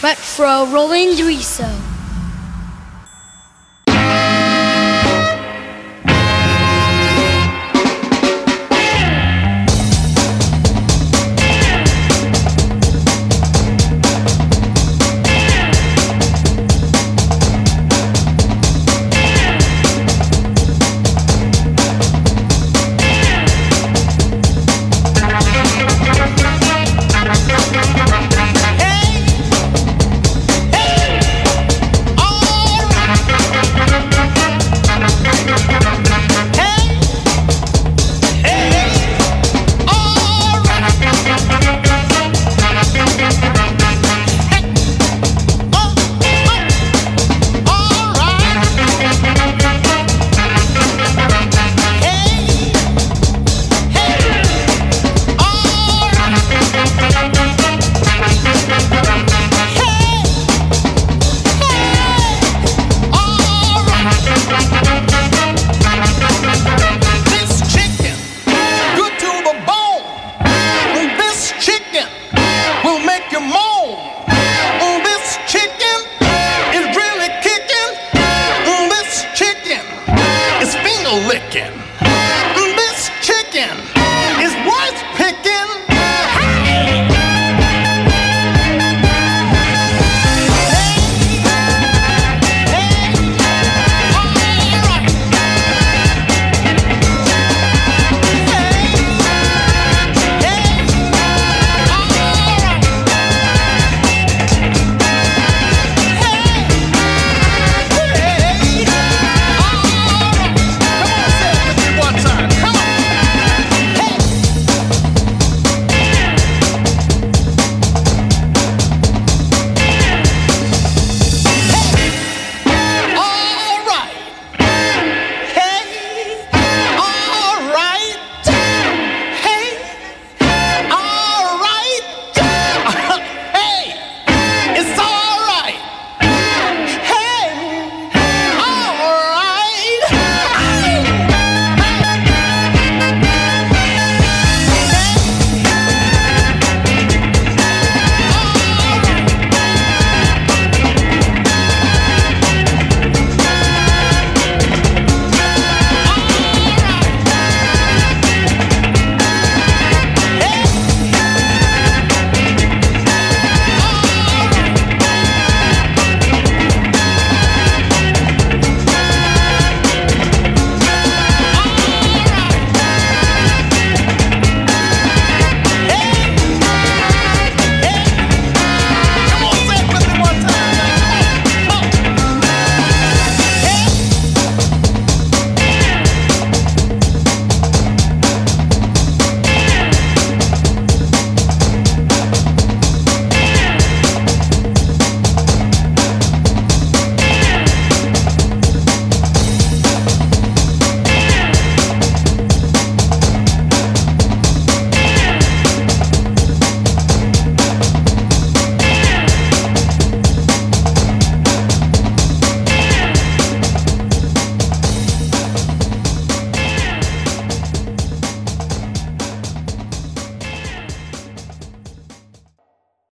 Retro Rolling Riso.